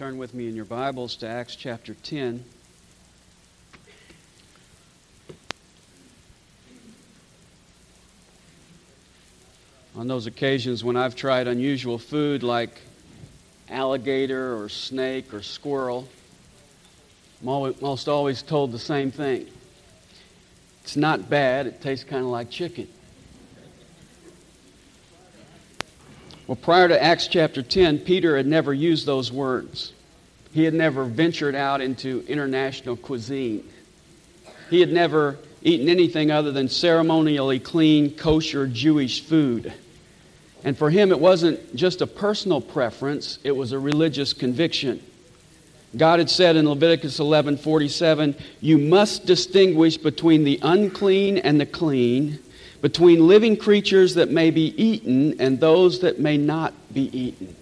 Turn with me in your Bibles to Acts chapter 10. On those occasions when I've tried unusual food like alligator or snake or squirrel, I'm almost always told the same thing. It's not bad, it tastes kind of like chicken. Well, prior to Acts chapter 10, Peter had never used those words. He had never ventured out into international cuisine. He had never eaten anything other than ceremonially clean, kosher Jewish food. And for him, it wasn't just a personal preference, it was a religious conviction. God had said in Leviticus 11:47, "You must distinguish between the unclean and the clean, between living creatures that may be eaten and those that may not be eaten.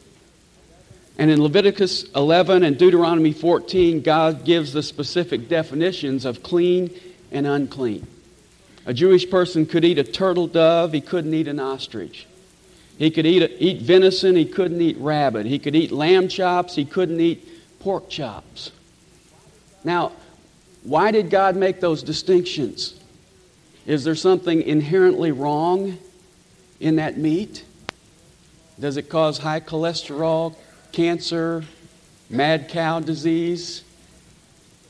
And in Leviticus 11 and Deuteronomy 14, God gives the specific definitions of clean and unclean. A Jewish person could eat a turtle dove, he couldn't eat an ostrich. He could eat, eat venison, he couldn't eat rabbit. He could eat lamb chops, he couldn't eat pork chops. Now, why did God make those distinctions? Is there something inherently wrong in that meat? Does it cause high cholesterol, cancer, mad cow disease?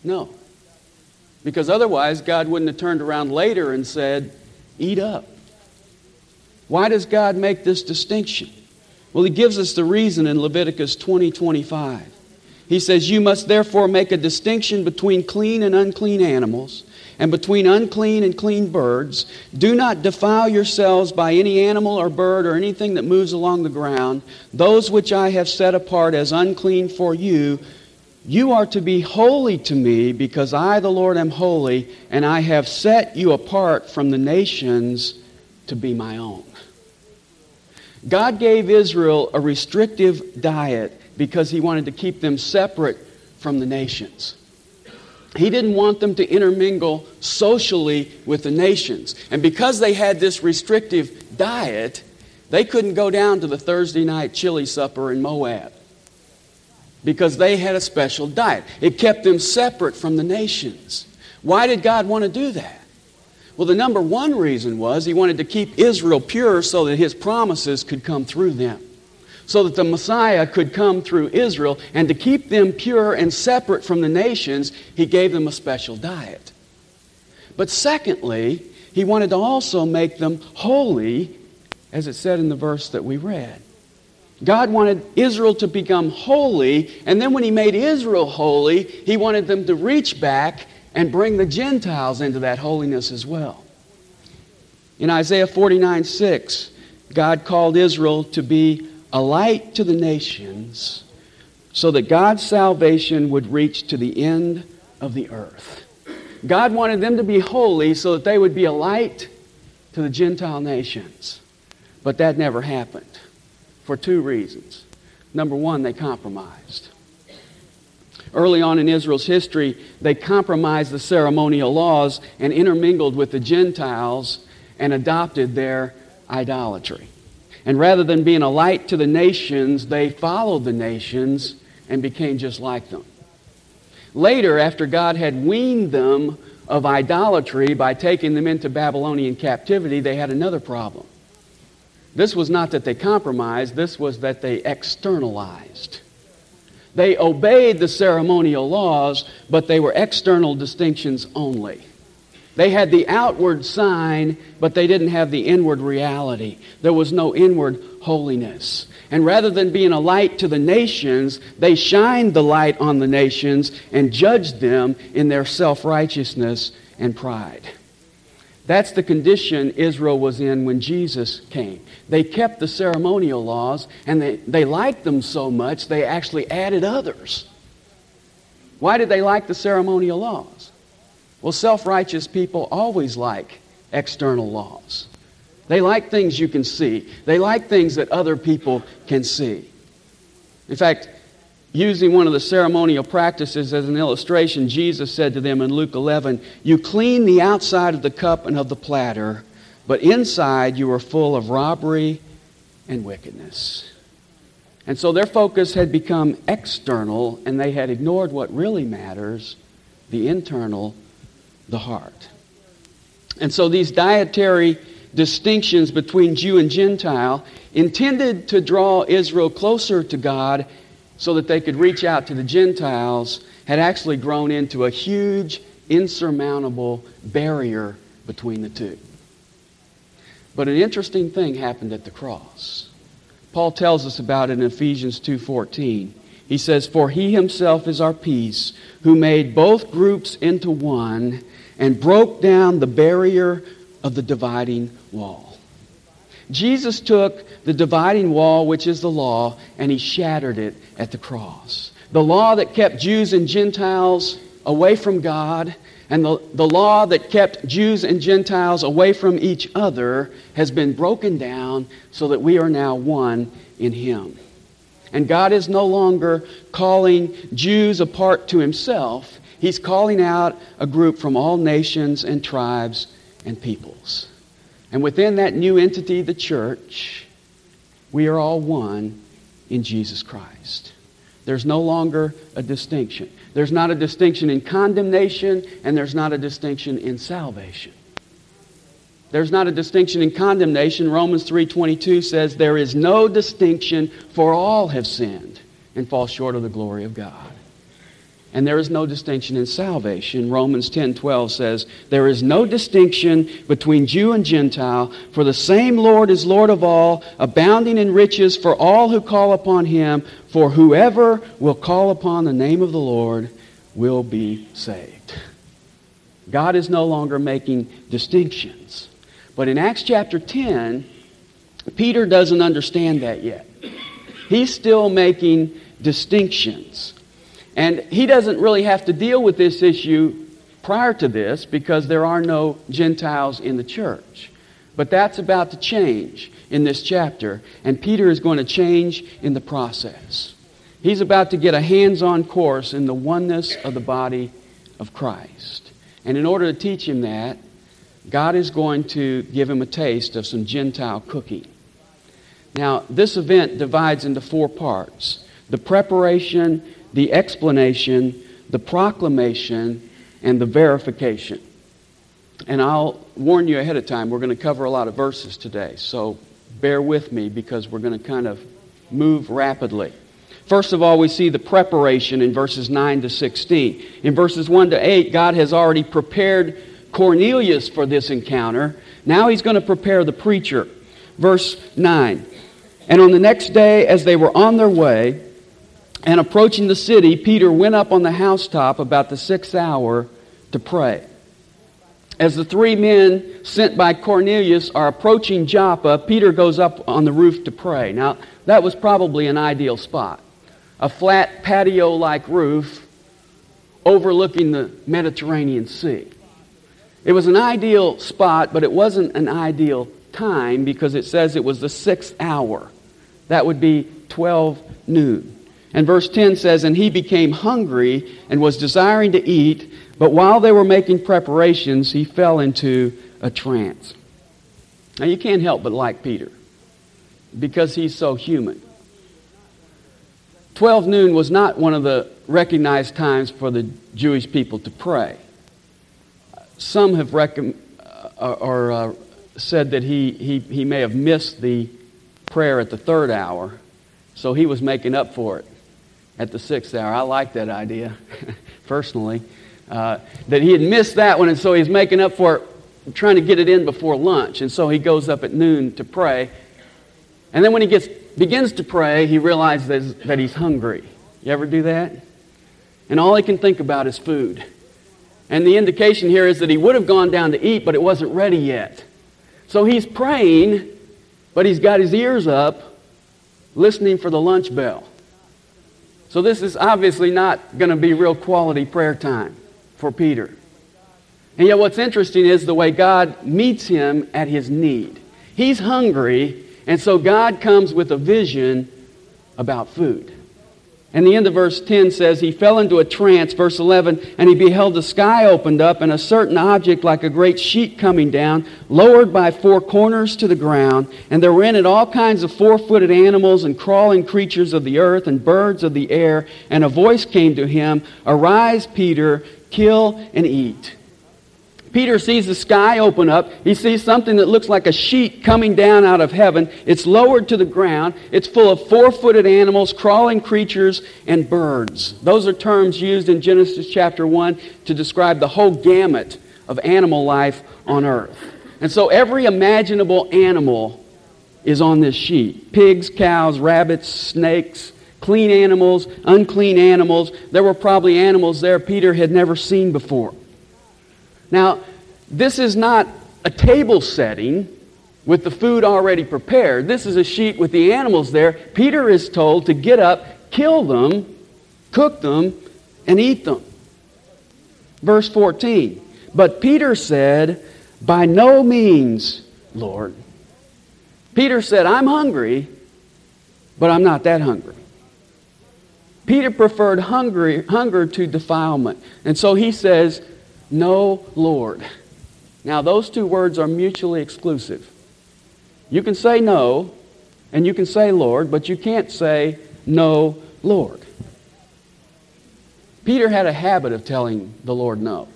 No. Because otherwise, God wouldn't have turned around later and said, Eat up. Why does God make this distinction? Well, He gives us the reason in Leviticus 20 25. He says, You must therefore make a distinction between clean and unclean animals and between unclean and clean birds. Do not defile yourselves by any animal or bird or anything that moves along the ground. Those which I have set apart as unclean for you, you are to be holy to me because I, the Lord, am holy, and I have set you apart from the nations to be my own. God gave Israel a restrictive diet because he wanted to keep them separate from the nations. He didn't want them to intermingle socially with the nations. And because they had this restrictive diet, they couldn't go down to the Thursday night chili supper in Moab because they had a special diet. It kept them separate from the nations. Why did God want to do that? Well, the number one reason was he wanted to keep Israel pure so that his promises could come through them so that the Messiah could come through Israel. And to keep them pure and separate from the nations, he gave them a special diet. But secondly, he wanted to also make them holy, as it said in the verse that we read. God wanted Israel to become holy, and then when he made Israel holy, he wanted them to reach back and bring the Gentiles into that holiness as well. In Isaiah 49 6, God called Israel to be a light to the nations so that God's salvation would reach to the end of the earth. God wanted them to be holy so that they would be a light to the Gentile nations. But that never happened for two reasons. Number one, they compromised. Early on in Israel's history, they compromised the ceremonial laws and intermingled with the Gentiles and adopted their idolatry. And rather than being a light to the nations, they followed the nations and became just like them. Later, after God had weaned them of idolatry by taking them into Babylonian captivity, they had another problem. This was not that they compromised, this was that they externalized. They obeyed the ceremonial laws, but they were external distinctions only. They had the outward sign, but they didn't have the inward reality. There was no inward holiness. And rather than being a light to the nations, they shined the light on the nations and judged them in their self righteousness and pride. That's the condition Israel was in when Jesus came. They kept the ceremonial laws and they, they liked them so much they actually added others. Why did they like the ceremonial laws? Well, self righteous people always like external laws. They like things you can see, they like things that other people can see. In fact, using one of the ceremonial practices as an illustration, Jesus said to them in Luke 11, You clean the outside of the cup and of the platter, but inside you are full of robbery and wickedness. And so their focus had become external, and they had ignored what really matters the internal, the heart. And so these dietary distinctions between Jew and Gentile, intended to draw Israel closer to God so that they could reach out to the Gentiles, had actually grown into a huge, insurmountable barrier between the two. But an interesting thing happened at the cross. Paul tells us about it in Ephesians 2:14. He says, "For he himself is our peace, who made both groups into one and broke down the barrier of the dividing wall. Jesus took the dividing wall, which is the law, and he shattered it at the cross. The law that kept Jews and Gentiles away from God, and the, the law that kept Jews and Gentiles away from each other has been broken down so that we are now one in him. And God is no longer calling Jews apart to himself. He's calling out a group from all nations and tribes and peoples. And within that new entity, the church, we are all one in Jesus Christ. There's no longer a distinction. There's not a distinction in condemnation, and there's not a distinction in salvation. There's not a distinction in condemnation. Romans 3:22 says there is no distinction for all have sinned and fall short of the glory of God. And there is no distinction in salvation. Romans 10:12 says, "There is no distinction between Jew and Gentile, for the same Lord is Lord of all, abounding in riches for all who call upon him, for whoever will call upon the name of the Lord will be saved." God is no longer making distinctions. But in Acts chapter 10, Peter doesn't understand that yet. He's still making distinctions. And he doesn't really have to deal with this issue prior to this because there are no Gentiles in the church. But that's about to change in this chapter, and Peter is going to change in the process. He's about to get a hands on course in the oneness of the body of Christ. And in order to teach him that, God is going to give him a taste of some Gentile cooking. Now, this event divides into four parts the preparation the explanation, the proclamation, and the verification. And I'll warn you ahead of time, we're going to cover a lot of verses today. So bear with me because we're going to kind of move rapidly. First of all, we see the preparation in verses 9 to 16. In verses 1 to 8, God has already prepared Cornelius for this encounter. Now he's going to prepare the preacher. Verse 9. And on the next day, as they were on their way, and approaching the city, Peter went up on the housetop about the sixth hour to pray. As the three men sent by Cornelius are approaching Joppa, Peter goes up on the roof to pray. Now, that was probably an ideal spot. A flat patio like roof overlooking the Mediterranean Sea. It was an ideal spot, but it wasn't an ideal time because it says it was the sixth hour. That would be 12 noon. And verse 10 says, And he became hungry and was desiring to eat, but while they were making preparations, he fell into a trance. Now you can't help but like Peter because he's so human. 12 noon was not one of the recognized times for the Jewish people to pray. Some have recom- uh, or, uh, said that he, he, he may have missed the prayer at the third hour, so he was making up for it at the sixth hour. I like that idea, personally. Uh, that he had missed that one, and so he's making up for it, trying to get it in before lunch. And so he goes up at noon to pray. And then when he gets, begins to pray, he realizes that he's hungry. You ever do that? And all he can think about is food. And the indication here is that he would have gone down to eat, but it wasn't ready yet. So he's praying, but he's got his ears up, listening for the lunch bell. So this is obviously not going to be real quality prayer time for Peter. And yet, what's interesting is the way God meets him at his need. He's hungry, and so God comes with a vision about food. And the end of verse 10 says, He fell into a trance, verse 11, and he beheld the sky opened up, and a certain object like a great sheet coming down, lowered by four corners to the ground. And there were in it all kinds of four footed animals, and crawling creatures of the earth, and birds of the air. And a voice came to him, Arise, Peter, kill and eat. Peter sees the sky open up. He sees something that looks like a sheet coming down out of heaven. It's lowered to the ground. It's full of four footed animals, crawling creatures, and birds. Those are terms used in Genesis chapter 1 to describe the whole gamut of animal life on earth. And so every imaginable animal is on this sheet pigs, cows, rabbits, snakes, clean animals, unclean animals. There were probably animals there Peter had never seen before. Now, this is not a table setting with the food already prepared. This is a sheet with the animals there. Peter is told to get up, kill them, cook them, and eat them. Verse 14. But Peter said, By no means, Lord. Peter said, I'm hungry, but I'm not that hungry. Peter preferred hungry, hunger to defilement. And so he says, no Lord. Now, those two words are mutually exclusive. You can say no, and you can say Lord, but you can't say no Lord. Peter had a habit of telling the Lord no.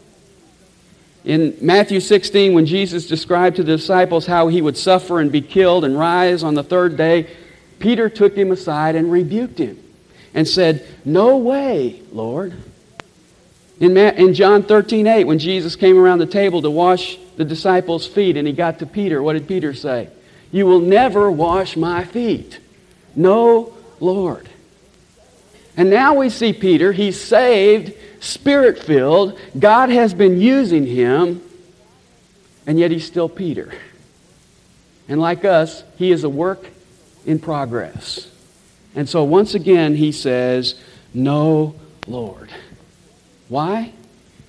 In Matthew 16, when Jesus described to the disciples how he would suffer and be killed and rise on the third day, Peter took him aside and rebuked him and said, No way, Lord. In, in John 13, 8, when Jesus came around the table to wash the disciples' feet and he got to Peter, what did Peter say? You will never wash my feet. No, Lord. And now we see Peter. He's saved, spirit filled. God has been using him, and yet he's still Peter. And like us, he is a work in progress. And so once again, he says, No, Lord. Why?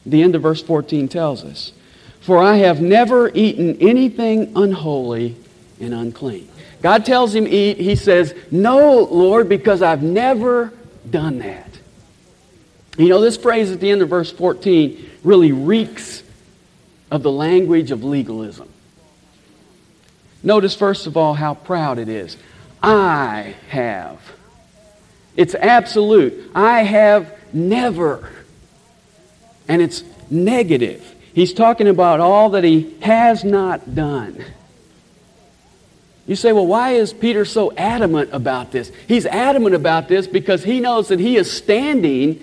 The end of verse 14 tells us. For I have never eaten anything unholy and unclean. God tells him eat. He says, No, Lord, because I've never done that. You know, this phrase at the end of verse 14 really reeks of the language of legalism. Notice, first of all, how proud it is. I have. It's absolute. I have never and it's negative. He's talking about all that he has not done. You say, well, why is Peter so adamant about this? He's adamant about this because he knows that he is standing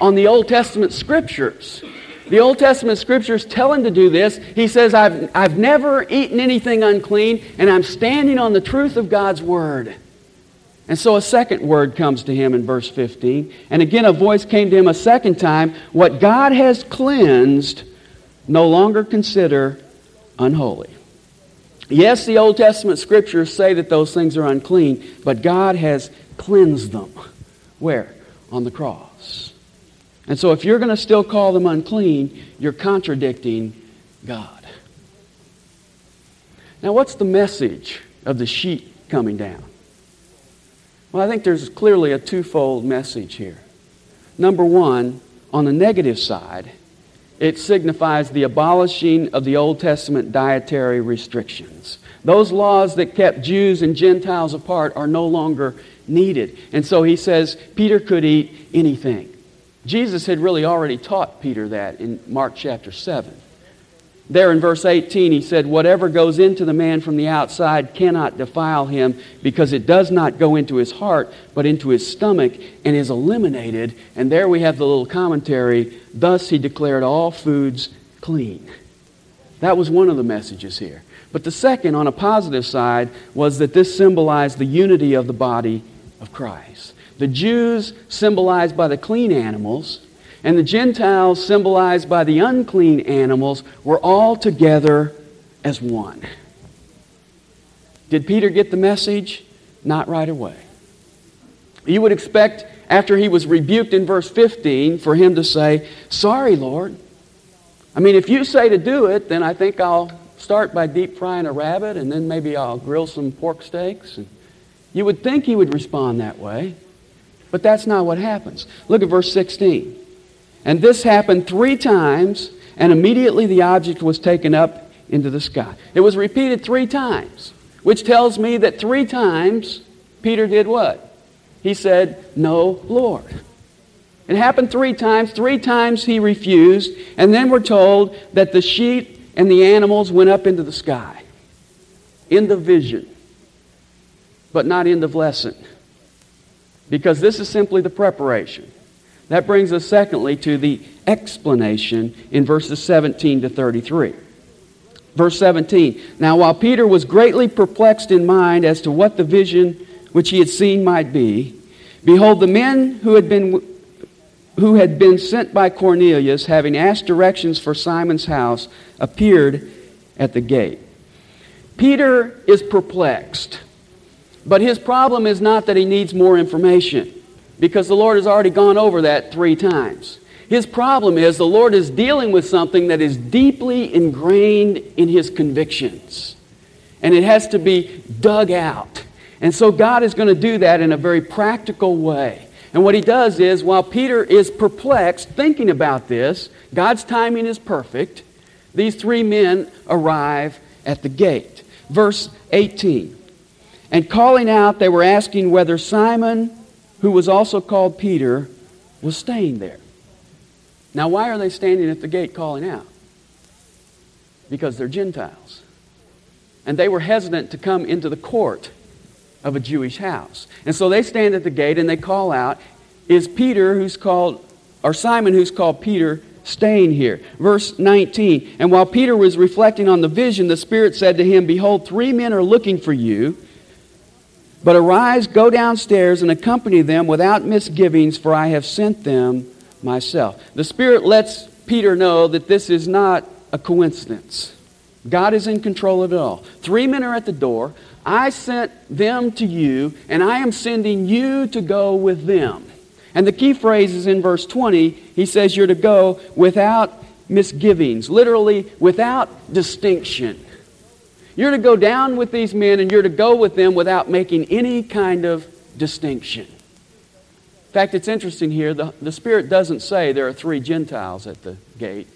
on the Old Testament scriptures. The Old Testament scriptures tell him to do this. He says, I've, I've never eaten anything unclean, and I'm standing on the truth of God's word. And so a second word comes to him in verse 15. And again, a voice came to him a second time What God has cleansed, no longer consider unholy. Yes, the Old Testament scriptures say that those things are unclean, but God has cleansed them. Where? On the cross. And so if you're going to still call them unclean, you're contradicting God. Now, what's the message of the sheet coming down? Well, I think there's clearly a twofold message here. Number one, on the negative side, it signifies the abolishing of the Old Testament dietary restrictions. Those laws that kept Jews and Gentiles apart are no longer needed. And so he says Peter could eat anything. Jesus had really already taught Peter that in Mark chapter 7. There in verse 18, he said, Whatever goes into the man from the outside cannot defile him because it does not go into his heart, but into his stomach and is eliminated. And there we have the little commentary. Thus he declared all foods clean. That was one of the messages here. But the second, on a positive side, was that this symbolized the unity of the body of Christ. The Jews, symbolized by the clean animals, and the Gentiles, symbolized by the unclean animals, were all together as one. Did Peter get the message? Not right away. You would expect, after he was rebuked in verse 15, for him to say, Sorry, Lord. I mean, if you say to do it, then I think I'll start by deep frying a rabbit and then maybe I'll grill some pork steaks. And you would think he would respond that way. But that's not what happens. Look at verse 16. And this happened three times, and immediately the object was taken up into the sky. It was repeated three times, which tells me that three times Peter did what? He said, No, Lord. It happened three times. Three times he refused. And then we're told that the sheep and the animals went up into the sky. In the vision, but not in the lesson. Because this is simply the preparation. That brings us, secondly, to the explanation in verses 17 to 33. Verse 17 Now, while Peter was greatly perplexed in mind as to what the vision which he had seen might be, behold, the men who had been who had been sent by Cornelius, having asked directions for Simon's house, appeared at the gate. Peter is perplexed, but his problem is not that he needs more information, because the Lord has already gone over that three times. His problem is the Lord is dealing with something that is deeply ingrained in his convictions, and it has to be dug out. And so God is going to do that in a very practical way. And what he does is, while Peter is perplexed thinking about this, God's timing is perfect. These three men arrive at the gate. Verse 18. And calling out, they were asking whether Simon, who was also called Peter, was staying there. Now, why are they standing at the gate calling out? Because they're Gentiles. And they were hesitant to come into the court of a Jewish house. And so they stand at the gate and they call out, Is Peter, who's called, or Simon, who's called Peter, staying here? Verse 19 And while Peter was reflecting on the vision, the Spirit said to him, Behold, three men are looking for you. But arise, go downstairs, and accompany them without misgivings, for I have sent them myself. The Spirit lets Peter know that this is not a coincidence. God is in control of it all. Three men are at the door. I sent them to you, and I am sending you to go with them. And the key phrase is in verse 20. He says, You're to go without misgivings, literally, without distinction. You're to go down with these men, and you're to go with them without making any kind of distinction. In fact, it's interesting here. The, the Spirit doesn't say there are three Gentiles at the gate,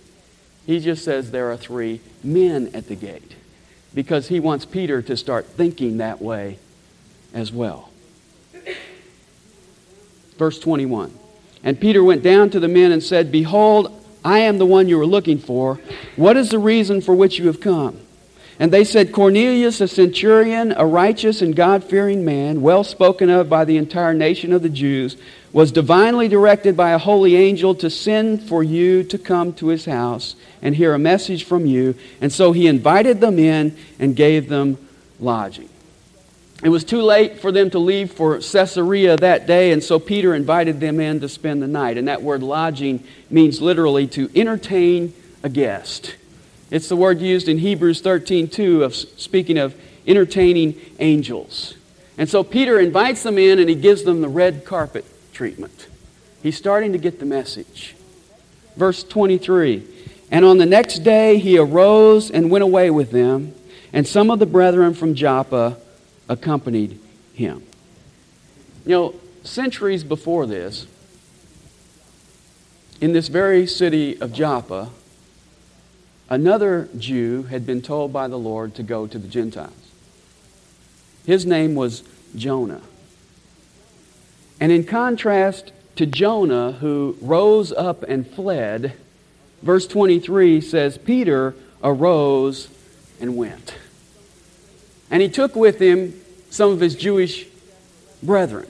He just says there are three men at the gate because he wants Peter to start thinking that way as well. Verse 21 And Peter went down to the men and said, Behold, I am the one you were looking for. What is the reason for which you have come? And they said, Cornelius, a centurion, a righteous and God fearing man, well spoken of by the entire nation of the Jews, was divinely directed by a holy angel to send for you to come to his house and hear a message from you. And so he invited them in and gave them lodging. It was too late for them to leave for Caesarea that day, and so Peter invited them in to spend the night. And that word lodging means literally to entertain a guest. It's the word used in Hebrews 13 2 of speaking of entertaining angels. And so Peter invites them in and he gives them the red carpet treatment. He's starting to get the message. Verse 23 And on the next day he arose and went away with them, and some of the brethren from Joppa accompanied him. You know, centuries before this, in this very city of Joppa, another Jew had been told by the Lord to go to the Gentiles. His name was Jonah. And in contrast to Jonah, who rose up and fled, verse 23 says, Peter arose and went. And he took with him some of his Jewish brethren.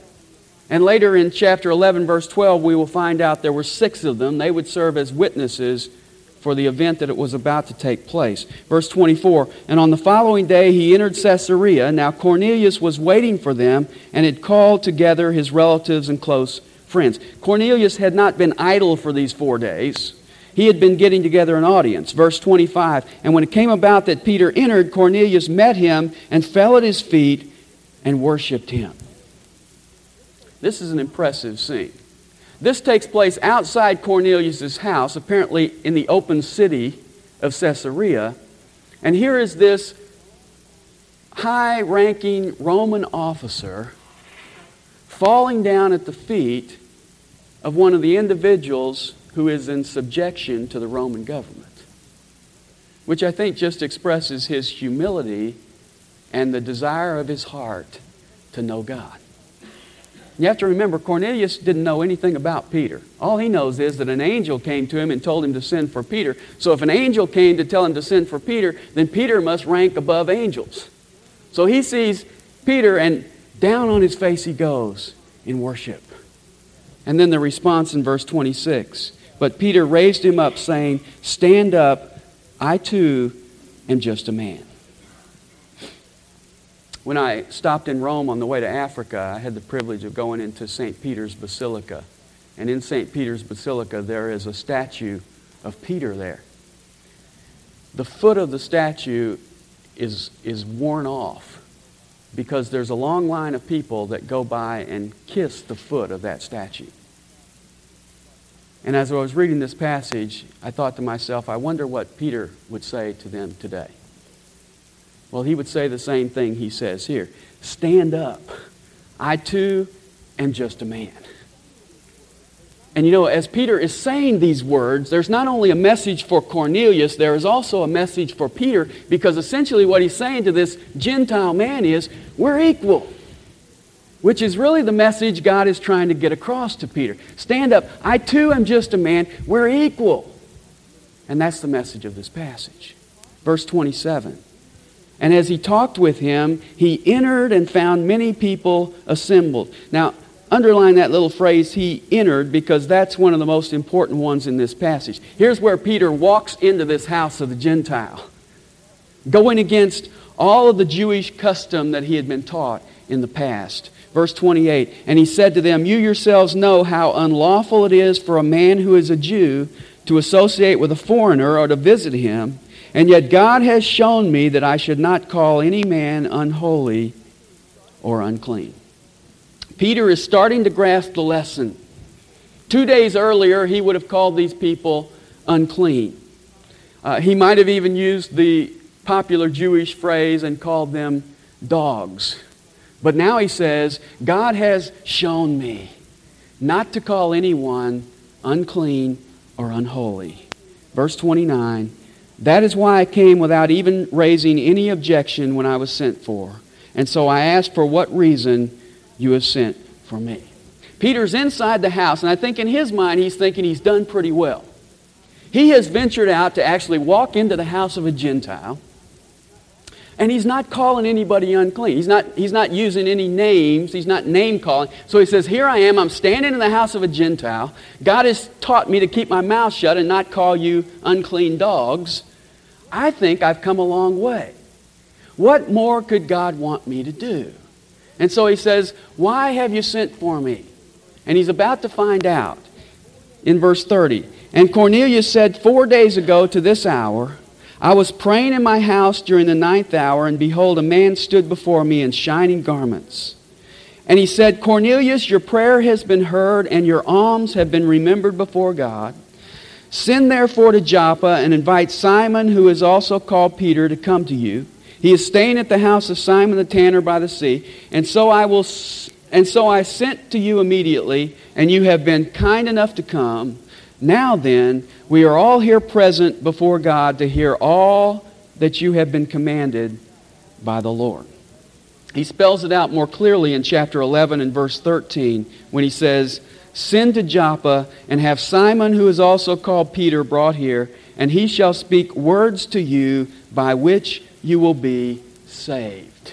And later in chapter 11, verse 12, we will find out there were six of them. They would serve as witnesses for the event that it was about to take place. Verse 24 And on the following day he entered Caesarea. Now Cornelius was waiting for them and had called together his relatives and close friends. Cornelius had not been idle for these four days. He had been getting together an audience. Verse 25 And when it came about that Peter entered, Cornelius met him and fell at his feet and worshiped him. This is an impressive scene. This takes place outside Cornelius' house, apparently in the open city of Caesarea. And here is this high ranking Roman officer falling down at the feet of one of the individuals who is in subjection to the Roman government, which I think just expresses his humility and the desire of his heart to know God. You have to remember, Cornelius didn't know anything about Peter. All he knows is that an angel came to him and told him to send for Peter. So if an angel came to tell him to send for Peter, then Peter must rank above angels. So he sees Peter, and down on his face he goes in worship. And then the response in verse 26 But Peter raised him up, saying, Stand up, I too am just a man. When I stopped in Rome on the way to Africa, I had the privilege of going into St. Peter's Basilica. And in St. Peter's Basilica, there is a statue of Peter there. The foot of the statue is, is worn off because there's a long line of people that go by and kiss the foot of that statue. And as I was reading this passage, I thought to myself, I wonder what Peter would say to them today. Well, he would say the same thing he says here Stand up. I too am just a man. And you know, as Peter is saying these words, there's not only a message for Cornelius, there is also a message for Peter, because essentially what he's saying to this Gentile man is, we're equal. Which is really the message God is trying to get across to Peter. Stand up. I too am just a man. We're equal. And that's the message of this passage. Verse 27. And as he talked with him, he entered and found many people assembled. Now, underline that little phrase, he entered, because that's one of the most important ones in this passage. Here's where Peter walks into this house of the Gentile, going against all of the Jewish custom that he had been taught in the past. Verse 28 And he said to them, You yourselves know how unlawful it is for a man who is a Jew to associate with a foreigner or to visit him. And yet God has shown me that I should not call any man unholy or unclean. Peter is starting to grasp the lesson. Two days earlier, he would have called these people unclean. Uh, he might have even used the popular Jewish phrase and called them dogs. But now he says, God has shown me not to call anyone unclean or unholy. Verse 29 that is why I came without even raising any objection when I was sent for. And so I asked for what reason you have sent for me. Peter's inside the house, and I think in his mind he's thinking he's done pretty well. He has ventured out to actually walk into the house of a Gentile. And he's not calling anybody unclean. He's not, he's not using any names. He's not name calling. So he says, Here I am. I'm standing in the house of a Gentile. God has taught me to keep my mouth shut and not call you unclean dogs. I think I've come a long way. What more could God want me to do? And so he says, Why have you sent for me? And he's about to find out in verse 30. And Cornelius said, Four days ago to this hour, I was praying in my house during the ninth hour, and behold, a man stood before me in shining garments. And he said, Cornelius, your prayer has been heard, and your alms have been remembered before God. Send therefore to Joppa and invite Simon, who is also called Peter, to come to you. He is staying at the house of Simon the tanner by the sea. And so I will and so I sent to you immediately, and you have been kind enough to come. Now then, we are all here present before God to hear all that you have been commanded by the Lord. He spells it out more clearly in chapter 11 and verse 13 when he says, Send to Joppa and have Simon, who is also called Peter, brought here, and he shall speak words to you by which you will be saved.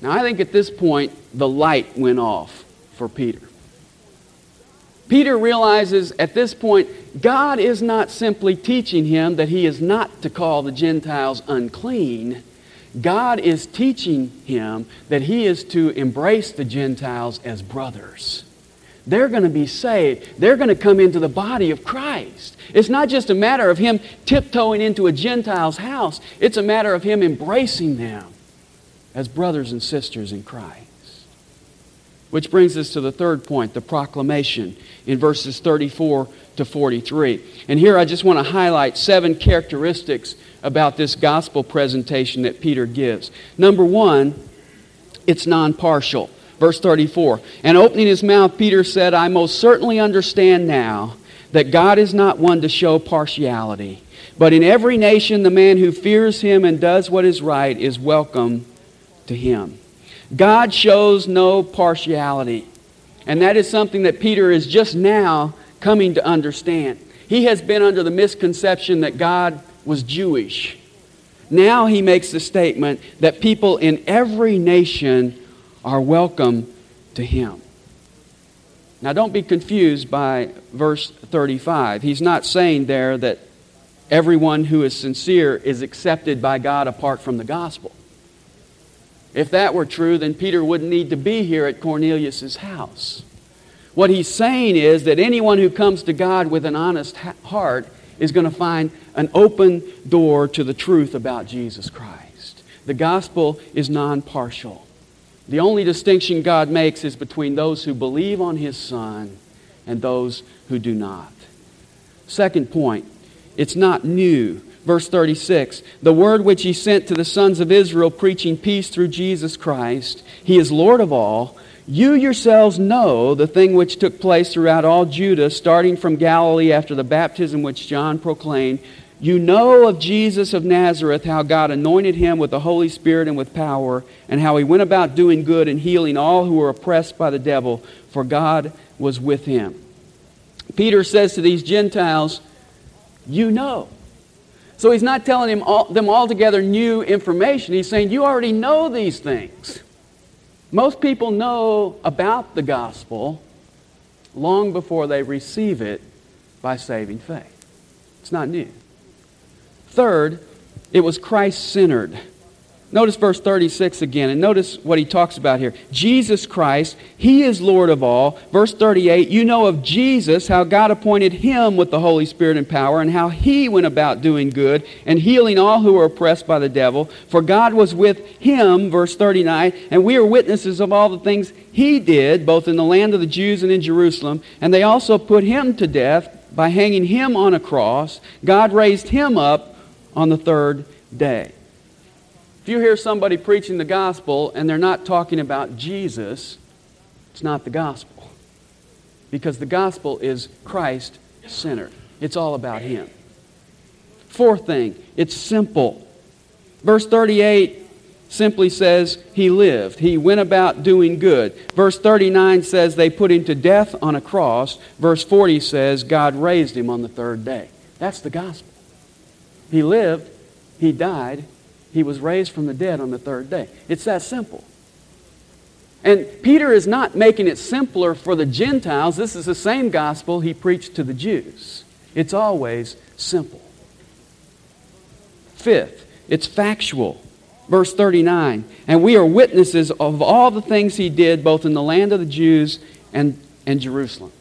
Now, I think at this point, the light went off for Peter. Peter realizes at this point, God is not simply teaching him that he is not to call the Gentiles unclean. God is teaching him that he is to embrace the Gentiles as brothers. They're going to be saved. They're going to come into the body of Christ. It's not just a matter of him tiptoeing into a Gentile's house, it's a matter of him embracing them as brothers and sisters in Christ. Which brings us to the third point, the proclamation in verses 34 to 43. And here I just want to highlight seven characteristics about this gospel presentation that Peter gives. Number one, it's non partial. Verse 34 And opening his mouth, Peter said, I most certainly understand now that God is not one to show partiality. But in every nation, the man who fears him and does what is right is welcome to him. God shows no partiality. And that is something that Peter is just now coming to understand. He has been under the misconception that God was Jewish. Now he makes the statement that people in every nation are welcome to him. Now, don't be confused by verse 35. He's not saying there that everyone who is sincere is accepted by God apart from the gospel. If that were true, then Peter wouldn't need to be here at Cornelius' house. What he's saying is that anyone who comes to God with an honest heart is going to find an open door to the truth about Jesus Christ. The gospel is non partial. The only distinction God makes is between those who believe on His Son and those who do not. Second point, it's not new. Verse 36 The word which He sent to the sons of Israel, preaching peace through Jesus Christ, He is Lord of all. You yourselves know the thing which took place throughout all Judah, starting from Galilee after the baptism which John proclaimed you know of Jesus of Nazareth, how God anointed him with the Holy Spirit and with power, and how he went about doing good and healing all who were oppressed by the devil, for God was with him. Peter says to these Gentiles, You know. So he's not telling them, all, them altogether new information. He's saying, You already know these things. Most people know about the gospel long before they receive it by saving faith. It's not new. Third, it was Christ centered. Notice verse 36 again, and notice what he talks about here. Jesus Christ, He is Lord of all. Verse 38, you know of Jesus, how God appointed Him with the Holy Spirit and power, and how He went about doing good and healing all who were oppressed by the devil. For God was with Him, verse 39, and we are witnesses of all the things He did, both in the land of the Jews and in Jerusalem. And they also put Him to death by hanging Him on a cross. God raised Him up on the third day. You hear somebody preaching the gospel and they're not talking about Jesus, it's not the gospel. Because the gospel is Christ centered, it's all about Him. Fourth thing, it's simple. Verse 38 simply says he lived. He went about doing good. Verse 39 says they put him to death on a cross. Verse 40 says God raised him on the third day. That's the gospel. He lived, he died, he was raised from the dead on the third day. It's that simple. And Peter is not making it simpler for the Gentiles. This is the same gospel he preached to the Jews. It's always simple. Fifth, it's factual. Verse 39 And we are witnesses of all the things he did, both in the land of the Jews and, and Jerusalem.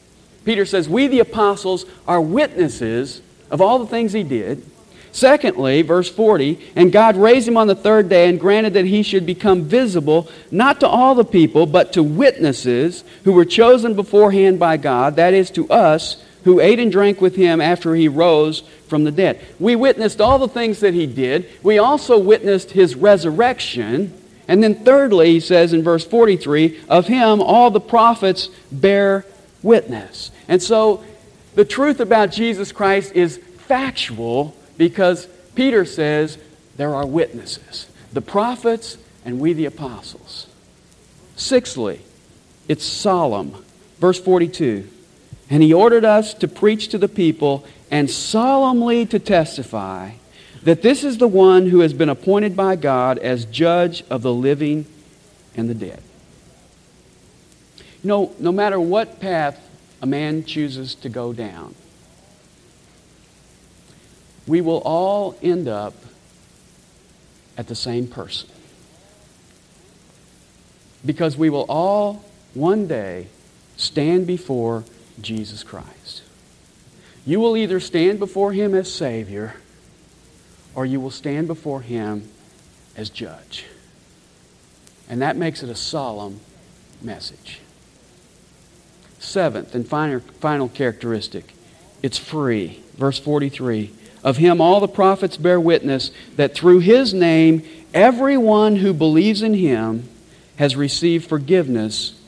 Peter says, We, the apostles, are witnesses of all the things he did Secondly, verse 40, and God raised him on the third day and granted that he should become visible, not to all the people, but to witnesses who were chosen beforehand by God, that is, to us who ate and drank with him after he rose from the dead. We witnessed all the things that he did. We also witnessed his resurrection. And then, thirdly, he says in verse 43, of him all the prophets bear witness. And so, the truth about Jesus Christ is factual because Peter says there are witnesses the prophets and we the apostles. Sixthly, it's solemn. Verse 42 And he ordered us to preach to the people and solemnly to testify that this is the one who has been appointed by God as judge of the living and the dead. You know, no matter what path a man chooses to go down, we will all end up at the same person. Because we will all one day stand before Jesus Christ. You will either stand before him as Savior or you will stand before him as judge. And that makes it a solemn message. Seventh and final, final characteristic it's free. Verse 43 of him, all the prophets bear witness that through his name, everyone who believes in him has received forgiveness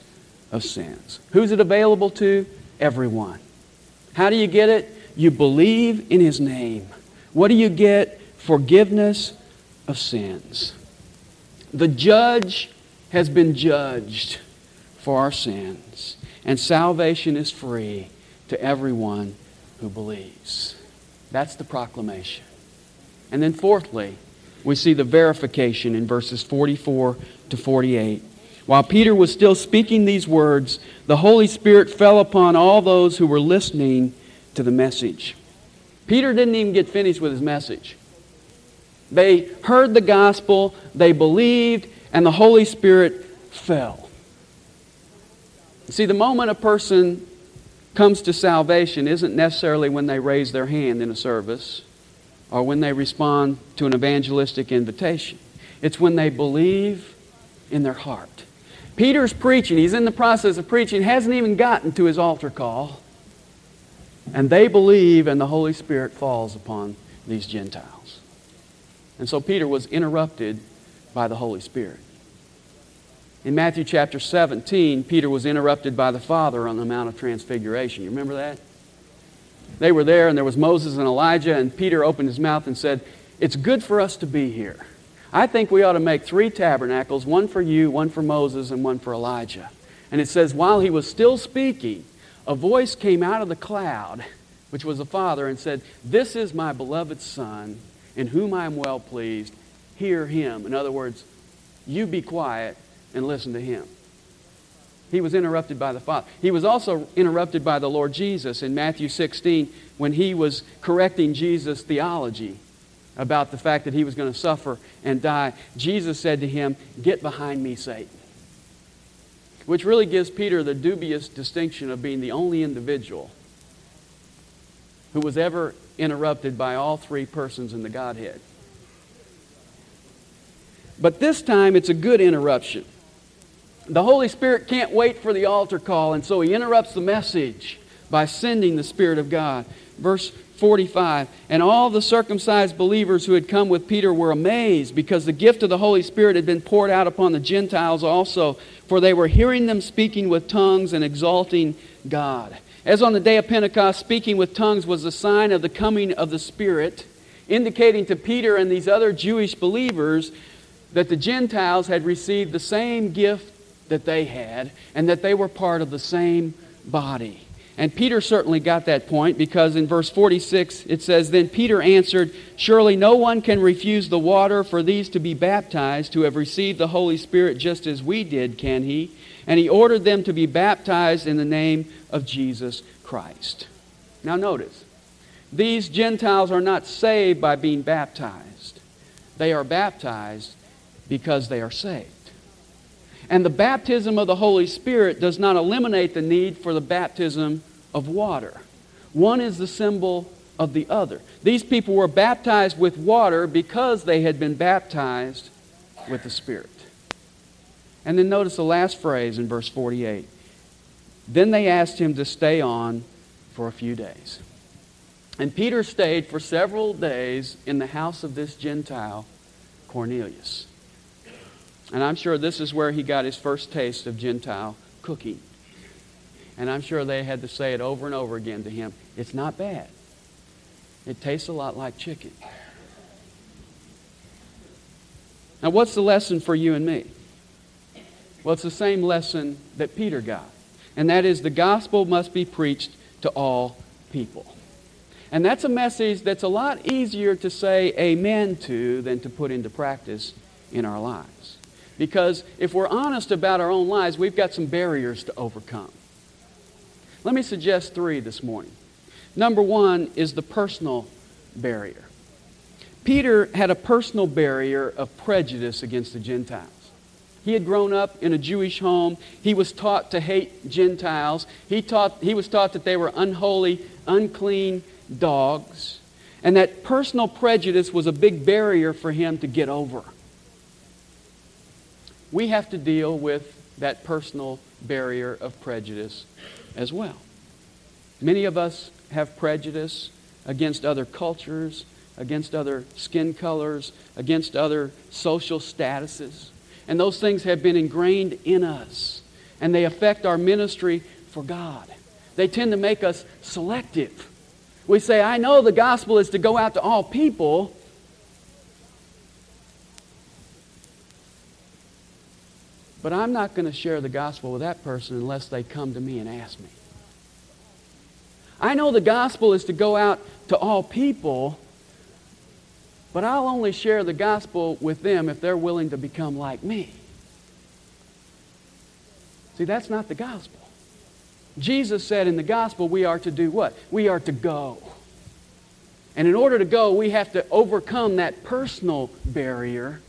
of sins. Who's it available to? Everyone. How do you get it? You believe in his name. What do you get? Forgiveness of sins. The judge has been judged for our sins, and salvation is free to everyone who believes. That's the proclamation. And then, fourthly, we see the verification in verses 44 to 48. While Peter was still speaking these words, the Holy Spirit fell upon all those who were listening to the message. Peter didn't even get finished with his message. They heard the gospel, they believed, and the Holy Spirit fell. See, the moment a person comes to salvation isn't necessarily when they raise their hand in a service or when they respond to an evangelistic invitation. It's when they believe in their heart. Peter's preaching, he's in the process of preaching, hasn't even gotten to his altar call. And they believe, and the Holy Spirit falls upon these Gentiles. And so Peter was interrupted by the Holy Spirit. In Matthew chapter 17, Peter was interrupted by the Father on the Mount of Transfiguration. You remember that? They were there, and there was Moses and Elijah, and Peter opened his mouth and said, It's good for us to be here. I think we ought to make three tabernacles one for you, one for Moses, and one for Elijah. And it says, While he was still speaking, a voice came out of the cloud, which was the Father, and said, This is my beloved Son, in whom I am well pleased. Hear him. In other words, you be quiet and listen to him. He was interrupted by the Father. He was also interrupted by the Lord Jesus in Matthew 16 when he was correcting Jesus' theology about the fact that he was going to suffer and die. Jesus said to him, Get behind me, Satan. Which really gives Peter the dubious distinction of being the only individual who was ever interrupted by all three persons in the Godhead. But this time it's a good interruption. The Holy Spirit can't wait for the altar call, and so he interrupts the message by sending the Spirit of God. Verse 45 And all the circumcised believers who had come with Peter were amazed because the gift of the Holy Spirit had been poured out upon the Gentiles also, for they were hearing them speaking with tongues and exalting God. As on the day of Pentecost, speaking with tongues was a sign of the coming of the Spirit, indicating to Peter and these other Jewish believers that the Gentiles had received the same gift that they had and that they were part of the same body. And Peter certainly got that point because in verse 46 it says, Then Peter answered, Surely no one can refuse the water for these to be baptized who have received the Holy Spirit just as we did, can he? And he ordered them to be baptized in the name of Jesus Christ. Now notice, these Gentiles are not saved by being baptized, they are baptized because they are saved. And the baptism of the Holy Spirit does not eliminate the need for the baptism of water. One is the symbol of the other. These people were baptized with water because they had been baptized with the Spirit. And then notice the last phrase in verse 48. Then they asked him to stay on for a few days. And Peter stayed for several days in the house of this Gentile, Cornelius. And I'm sure this is where he got his first taste of Gentile cooking. And I'm sure they had to say it over and over again to him. It's not bad. It tastes a lot like chicken. Now, what's the lesson for you and me? Well, it's the same lesson that Peter got. And that is the gospel must be preached to all people. And that's a message that's a lot easier to say amen to than to put into practice in our lives. Because if we're honest about our own lives, we've got some barriers to overcome. Let me suggest three this morning. Number one is the personal barrier. Peter had a personal barrier of prejudice against the Gentiles. He had grown up in a Jewish home. He was taught to hate Gentiles. He, taught, he was taught that they were unholy, unclean dogs. And that personal prejudice was a big barrier for him to get over. We have to deal with that personal barrier of prejudice as well. Many of us have prejudice against other cultures, against other skin colors, against other social statuses. and those things have been ingrained in us. And they affect our ministry for God. They tend to make us selective. We say, I know the gospel is to go out to all people, but I'm not going to share the gospel with that person unless they come to me and ask me. I know the gospel is to go out to all people, but I'll only share the gospel with them if they're willing to become like me. See, that's not the gospel. Jesus said in the gospel we are to do what? We are to go. And in order to go, we have to overcome that personal barrier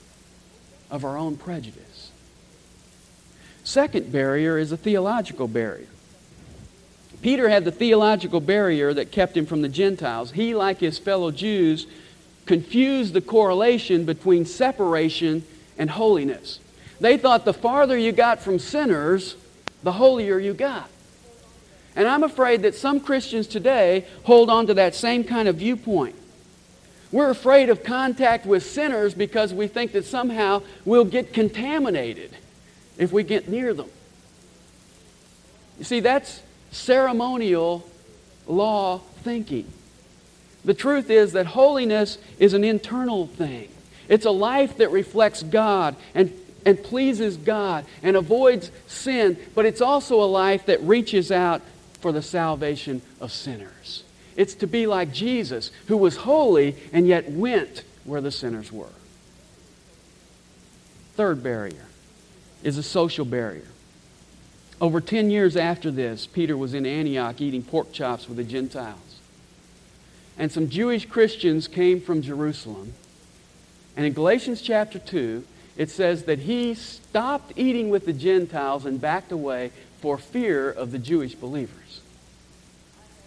of our own prejudice. Second barrier is a theological barrier. Peter had the theological barrier that kept him from the Gentiles. He, like his fellow Jews, confused the correlation between separation and holiness. They thought the farther you got from sinners, the holier you got. And I'm afraid that some Christians today hold on to that same kind of viewpoint. We're afraid of contact with sinners because we think that somehow we'll get contaminated if we get near them. You see, that's ceremonial law thinking. The truth is that holiness is an internal thing. It's a life that reflects God and, and pleases God and avoids sin, but it's also a life that reaches out for the salvation of sinners. It's to be like Jesus, who was holy and yet went where the sinners were. Third barrier is a social barrier. Over 10 years after this, Peter was in Antioch eating pork chops with the Gentiles. And some Jewish Christians came from Jerusalem. And in Galatians chapter 2, it says that he stopped eating with the Gentiles and backed away for fear of the Jewish believers.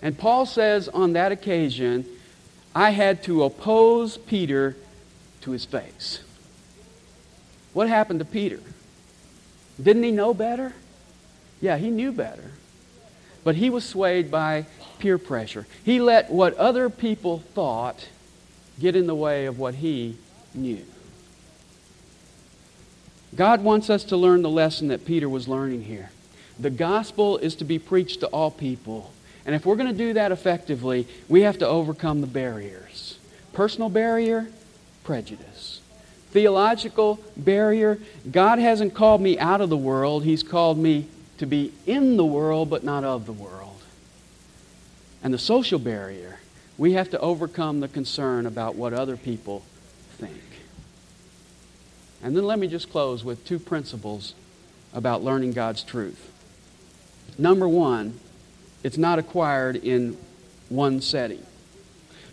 And Paul says on that occasion, I had to oppose Peter to his face. What happened to Peter? Didn't he know better? Yeah, he knew better. But he was swayed by peer pressure. He let what other people thought get in the way of what he knew. God wants us to learn the lesson that Peter was learning here. The gospel is to be preached to all people. And if we're going to do that effectively, we have to overcome the barriers personal barrier, prejudice. Theological barrier, God hasn't called me out of the world, He's called me to be in the world, but not of the world. And the social barrier, we have to overcome the concern about what other people think. And then let me just close with two principles about learning God's truth. Number one, it's not acquired in one setting.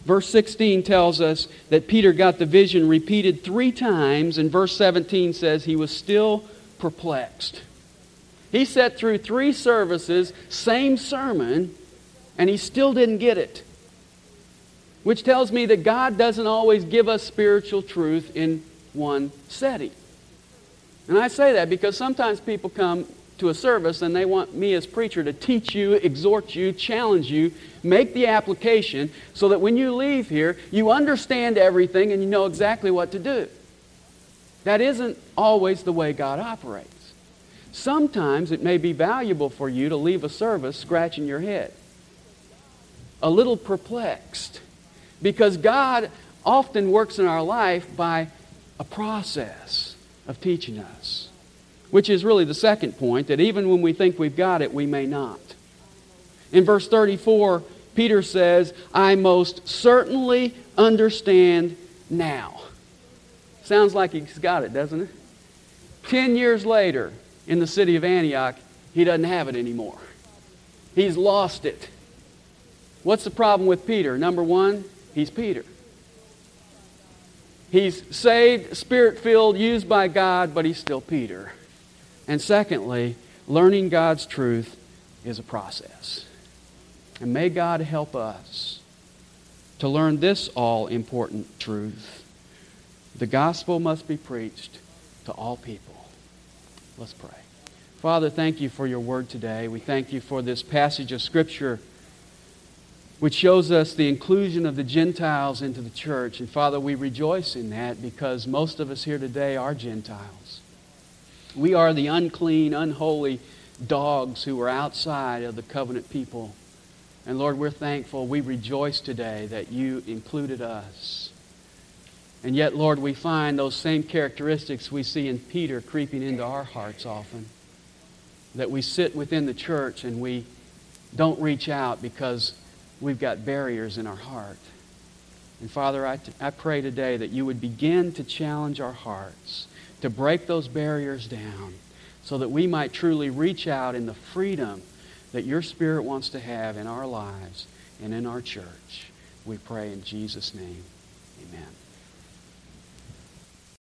Verse 16 tells us that Peter got the vision repeated three times, and verse 17 says he was still perplexed. He sat through three services, same sermon, and he still didn't get it. Which tells me that God doesn't always give us spiritual truth in one setting. And I say that because sometimes people come to a service and they want me as preacher to teach you, exhort you, challenge you, make the application so that when you leave here, you understand everything and you know exactly what to do. That isn't always the way God operates. Sometimes it may be valuable for you to leave a service scratching your head, a little perplexed, because God often works in our life by a process of teaching us, which is really the second point that even when we think we've got it, we may not. In verse 34, Peter says, I most certainly understand now. Sounds like he's got it, doesn't it? Ten years later, in the city of Antioch, he doesn't have it anymore. He's lost it. What's the problem with Peter? Number one, he's Peter. He's saved, spirit filled, used by God, but he's still Peter. And secondly, learning God's truth is a process. And may God help us to learn this all important truth. The gospel must be preached to all people. Let's pray. Father, thank you for your word today. We thank you for this passage of Scripture which shows us the inclusion of the Gentiles into the church. And Father, we rejoice in that because most of us here today are Gentiles. We are the unclean, unholy dogs who are outside of the covenant people. And Lord, we're thankful. We rejoice today that you included us. And yet, Lord, we find those same characteristics we see in Peter creeping into our hearts often. That we sit within the church and we don't reach out because we've got barriers in our heart. And Father, I, t- I pray today that you would begin to challenge our hearts, to break those barriers down, so that we might truly reach out in the freedom that your Spirit wants to have in our lives and in our church. We pray in Jesus' name. Amen.